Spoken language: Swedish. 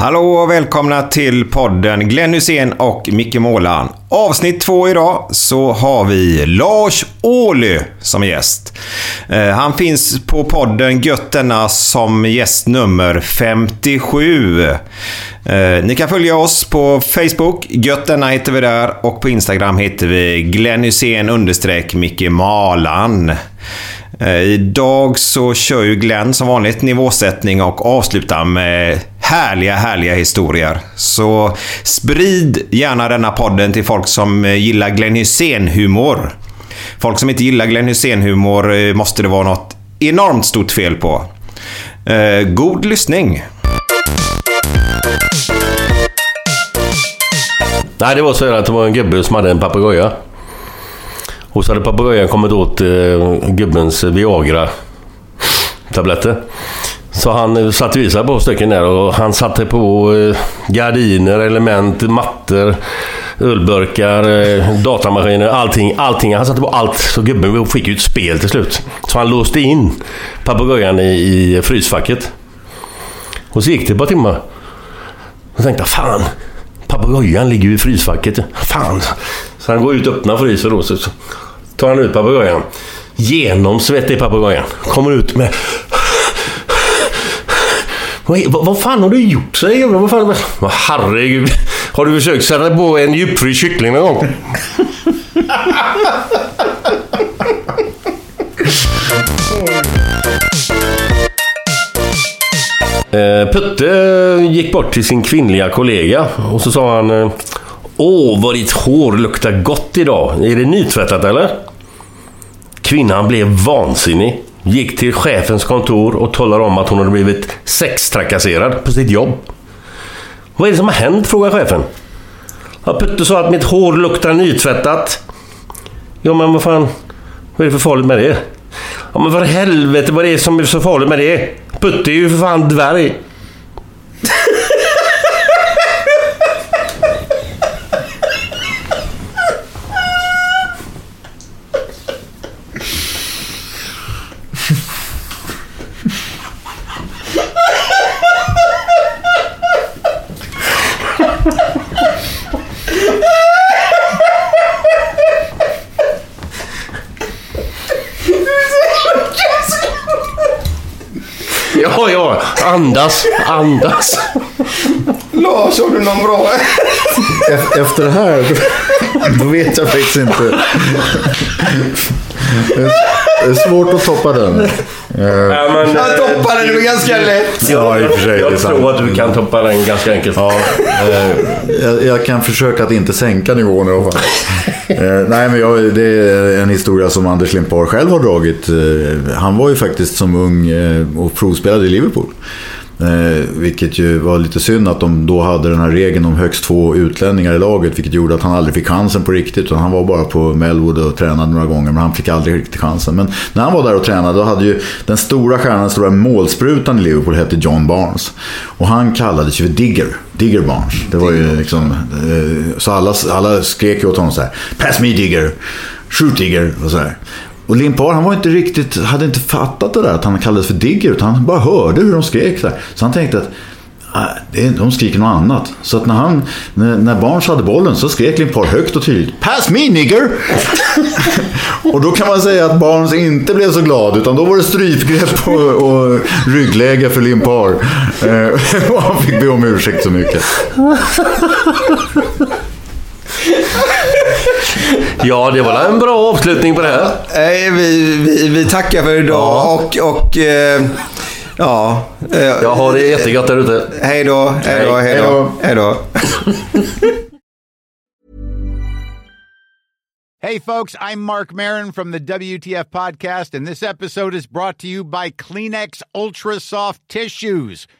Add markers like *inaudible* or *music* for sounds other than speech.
Hallå och välkomna till podden Glenn Hussein och Micke Målan. Avsnitt två idag så har vi Lars Ohly som gäst. Eh, han finns på podden Götterna som gäst nummer 57. Eh, ni kan följa oss på Facebook, Götterna heter vi där och på Instagram heter vi Glenn Hussein understreck Micke Malan. Eh, idag så kör ju Glenn som vanligt nivåsättning och avslutar med härliga, härliga historier. Så sprid gärna denna podden till folk som eh, gillar Glenn Hysén-humor. Folk som inte gillar Glenn Hysén-humor eh, måste det vara något enormt stort fel på. Eh, god lyssning! Nej, det var så här att det var en gubbe som hade en papegoja. Och så hade papegojan kommit åt eh, gubbens Viagra-tabletter. Så han eh, satte i sig på stycken där och han satte på eh, gardiner, element, mattor, ölburkar, eh, datamaskiner, allting. allting. Han satte på allt. Så gubben fick ju ett spel till slut. Så han låste in papegojan i, i frysfacket. Och så gick det ett par timmar. Och tänkte fan. Papegojan ligger ju i frysfacket. Fan. Så han går ut och öppnar frysen då. Så tar han ut papegojan. Genomsvettig papegojan. Kommer ut med... Vad, vad, vad fan har du gjort? säger jag. Vad fan? Vad, herregud. Har du försökt sätta på en djupfryst kyckling någon gång? *laughs* Eh, Putte gick bort till sin kvinnliga kollega och så sa han eh, Åh, vad ditt hår luktar gott idag. Är det nytvättat eller? Kvinnan blev vansinnig. Gick till chefens kontor och talade om att hon hade blivit sextrakasserad på sitt jobb. Vad är det som har hänt? frågar chefen. Ja, Putte sa att mitt hår luktar nytvättat. Ja, men vad fan. Vad är det för farligt med det? Ja, men för helvete vad är det som är så farligt med det? Putte är ju för fan dvärg. *laughs* Ja, ja. Andas, andas. Lars, har du någon bra? Ef- Efter det här, då vet jag faktiskt inte. Det är- svårt att toppa den. Eh, Ja, men, Jag toppade det ganska lätt. Ja, i och för sig. jag tror att du kan toppa den ganska enkelt. Ja, eh, jag, jag kan försöka att inte sänka nivån i alla fall. Eh, nej, men jag, det är en historia som Anders Limpar själv har dragit. Eh, han var ju faktiskt som ung eh, och provspelade i Liverpool. Eh, vilket ju var lite synd att de då hade den här regeln om högst två utlänningar i laget. Vilket gjorde att han aldrig fick chansen på riktigt. Utan han var bara på Melwood och tränade några gånger. Men han fick aldrig riktigt chansen. Men när han var där och tränade då hade ju den stora stjärnan, den stora målsprutan i Liverpool hette John Barnes. Och han kallades ju för Digger. Digger Barnes. Det var ju liksom... Eh, så alla, alla skrek ju åt honom så här. Pass me Digger! Shoot Digger! Och så här. Och Limpar han var inte riktigt, hade inte fattat det där att han kallades för Digger. Utan han bara hörde hur de skrek. där. så han tänkte att ah, de skriker något annat. Så att när, han, när, när Barnes hade bollen så skrek Limpar högt och tydligt Pass me nigger! *laughs* och då kan man säga att Barnes inte blev så glad. Utan då var det strypgrepp och, och ryggläge för Limpar. Eh, *laughs* och han fick be om ursäkt så mycket. *laughs* Ja, det var en bra avslutning på det här. Nej, vi, vi, vi tackar för idag Ja. och... och eh, ja. Eh, Jag har det jättegott där ute. Hej då, hej då, hej då. Hej då. *laughs* Hey, folks, I'm Mark Marin from the WTF Podcast, and this episode is brought to you by Kleenex Ultra Soft Tissues,